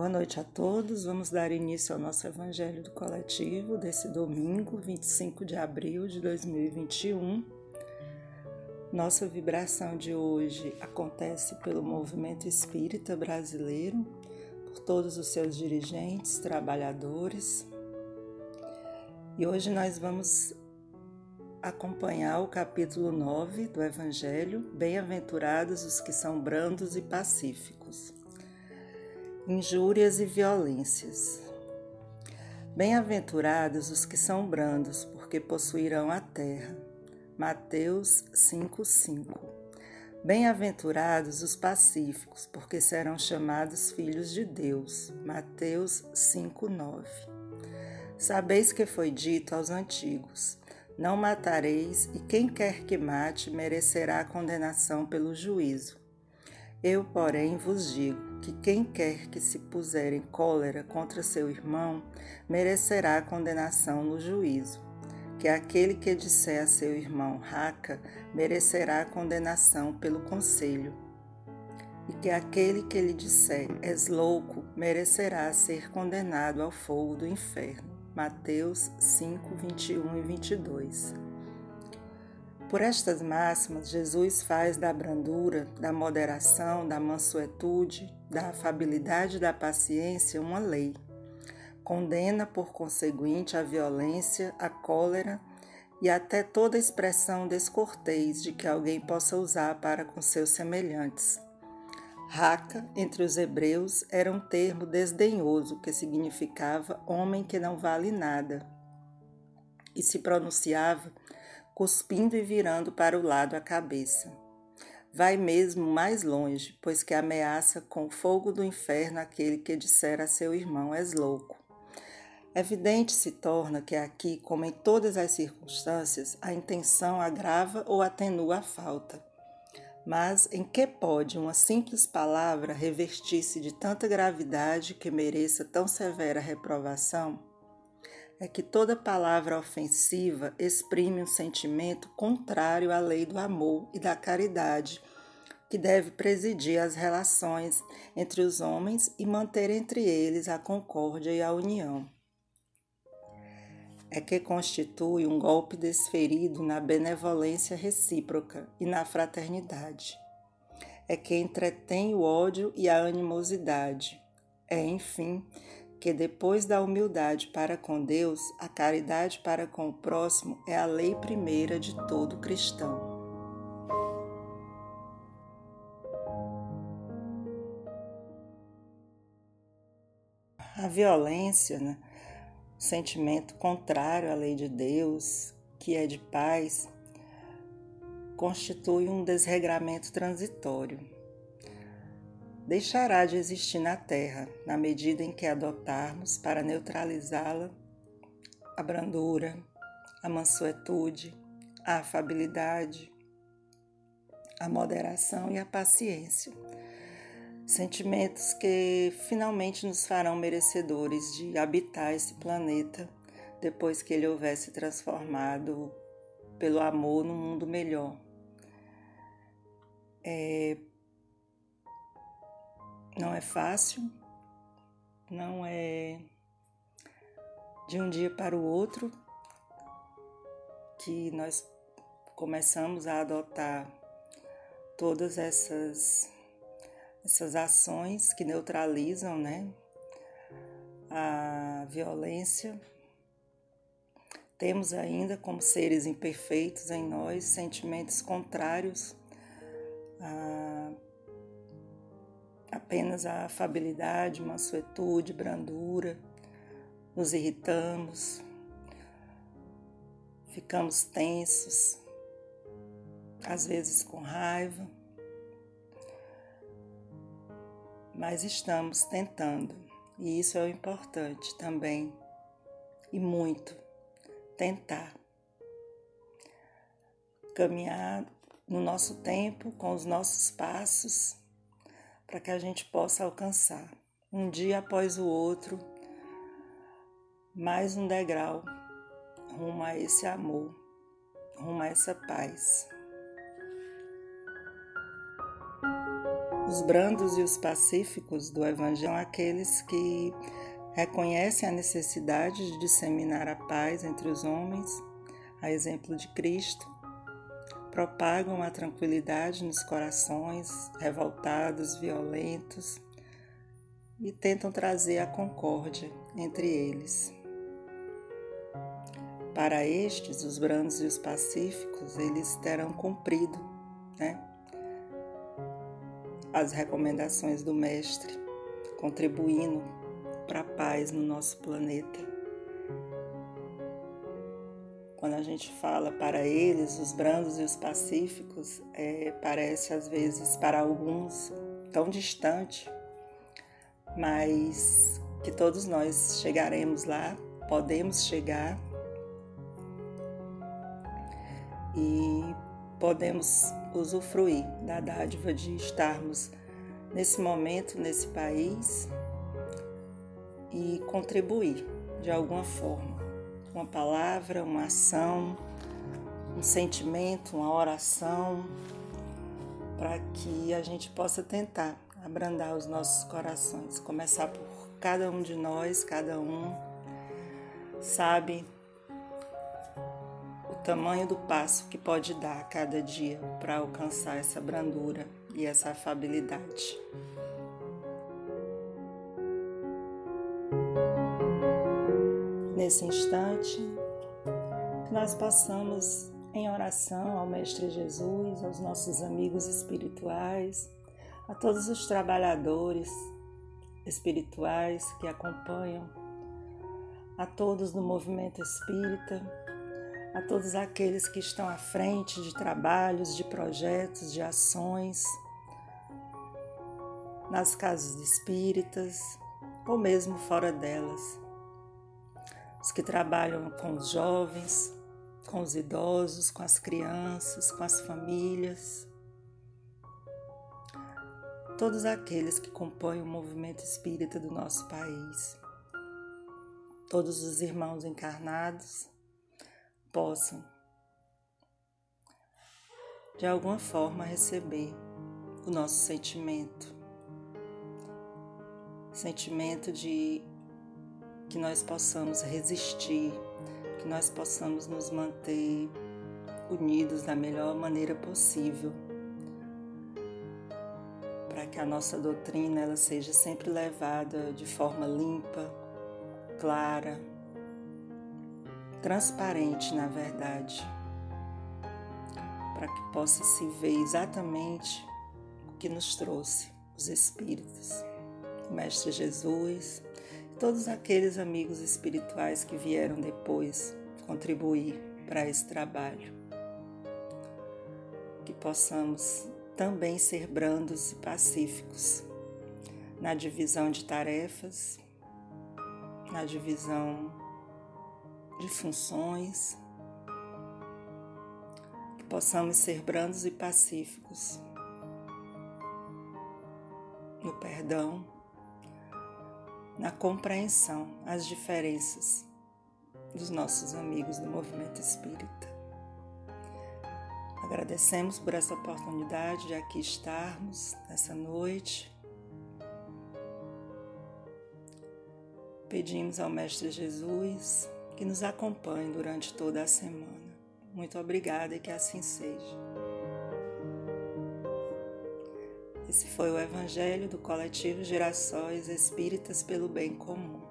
Boa noite a todos. Vamos dar início ao nosso Evangelho do Coletivo desse domingo, 25 de abril de 2021. Nossa vibração de hoje acontece pelo movimento espírita brasileiro, por todos os seus dirigentes, trabalhadores. E hoje nós vamos acompanhar o capítulo 9 do Evangelho, Bem-aventurados os que são brandos e pacíficos injúrias e violências. Bem-aventurados os que são brandos, porque possuirão a terra. Mateus 5:5. Bem-aventurados os pacíficos, porque serão chamados filhos de Deus. Mateus 5:9. Sabeis que foi dito aos antigos: Não matareis, e quem quer que mate merecerá condenação pelo juízo. Eu, porém, vos digo que quem quer que se puser em cólera contra seu irmão merecerá condenação no juízo, que aquele que disser a seu irmão raca merecerá condenação pelo conselho, e que aquele que lhe disser és louco merecerá ser condenado ao fogo do inferno. Mateus 5, 21 e 22. Por estas máximas, Jesus faz da brandura, da moderação, da mansuetude, da afabilidade e da paciência uma lei. Condena, por conseguinte, a violência, a cólera e até toda expressão descortês de que alguém possa usar para com seus semelhantes. Raca, entre os hebreus, era um termo desdenhoso que significava homem que não vale nada e se pronunciava cuspindo e virando para o lado a cabeça. Vai mesmo mais longe, pois que ameaça com o fogo do inferno aquele que disser a seu irmão: És louco. Evidente se torna que aqui, como em todas as circunstâncias, a intenção agrava ou atenua a falta. Mas em que pode uma simples palavra revestir-se de tanta gravidade que mereça tão severa reprovação? É que toda palavra ofensiva exprime um sentimento contrário à lei do amor e da caridade, que deve presidir as relações entre os homens e manter entre eles a concórdia e a união. É que constitui um golpe desferido na benevolência recíproca e na fraternidade. É que entretém o ódio e a animosidade. É, enfim, que depois da humildade para com Deus, a caridade para com o próximo é a lei primeira de todo cristão. A violência, né, o sentimento contrário à lei de Deus, que é de paz, constitui um desregramento transitório deixará de existir na Terra na medida em que adotarmos para neutralizá-la a brandura, a mansuetude, a afabilidade, a moderação e a paciência. Sentimentos que finalmente nos farão merecedores de habitar esse planeta depois que ele houvesse transformado pelo amor num mundo melhor. É, não é fácil, não é de um dia para o outro que nós começamos a adotar todas essas essas ações que neutralizam, né, a violência. Temos ainda como seres imperfeitos em nós sentimentos contrários a apenas a afabilidade, mansuetude, brandura, nos irritamos, ficamos tensos, às vezes com raiva, mas estamos tentando, e isso é o importante também, e muito, tentar caminhar no nosso tempo, com os nossos passos para que a gente possa alcançar, um dia após o outro, mais um degrau rumo a esse amor, rumo a essa paz. Os brandos e os pacíficos do Evangelho são aqueles que reconhecem a necessidade de disseminar a paz entre os homens, a exemplo de Cristo, propagam a tranquilidade nos corações revoltados, violentos e tentam trazer a concórdia entre eles. Para estes, os brandos e os pacíficos, eles terão cumprido né, as recomendações do Mestre, contribuindo para a paz no nosso planeta. Quando a gente fala para eles, os brandos e os pacíficos, é, parece às vezes para alguns tão distante, mas que todos nós chegaremos lá, podemos chegar e podemos usufruir da dádiva de estarmos nesse momento, nesse país e contribuir de alguma forma. Uma palavra, uma ação, um sentimento, uma oração, para que a gente possa tentar abrandar os nossos corações. Começar por cada um de nós, cada um sabe o tamanho do passo que pode dar a cada dia para alcançar essa brandura e essa afabilidade. Nesse instante, nós possamos, em oração ao Mestre Jesus, aos nossos amigos espirituais, a todos os trabalhadores espirituais que acompanham, a todos do movimento espírita, a todos aqueles que estão à frente de trabalhos, de projetos, de ações, nas casas espíritas ou mesmo fora delas. Os que trabalham com os jovens, com os idosos, com as crianças, com as famílias. Todos aqueles que compõem o movimento espírita do nosso país. Todos os irmãos encarnados possam, de alguma forma, receber o nosso sentimento. Sentimento de que nós possamos resistir, que nós possamos nos manter unidos da melhor maneira possível, para que a nossa doutrina ela seja sempre levada de forma limpa, clara, transparente, na verdade, para que possa se ver exatamente o que nos trouxe os Espíritos, o Mestre Jesus, todos aqueles amigos espirituais que vieram depois contribuir para esse trabalho. Que possamos também ser brandos e pacíficos na divisão de tarefas, na divisão de funções, que possamos ser brandos e pacíficos no perdão, na compreensão às diferenças dos nossos amigos do movimento espírita. Agradecemos por essa oportunidade de aqui estarmos nessa noite. Pedimos ao Mestre Jesus que nos acompanhe durante toda a semana. Muito obrigada e que assim seja. Esse foi o Evangelho do Coletivo Gerações Espíritas pelo Bem Comum.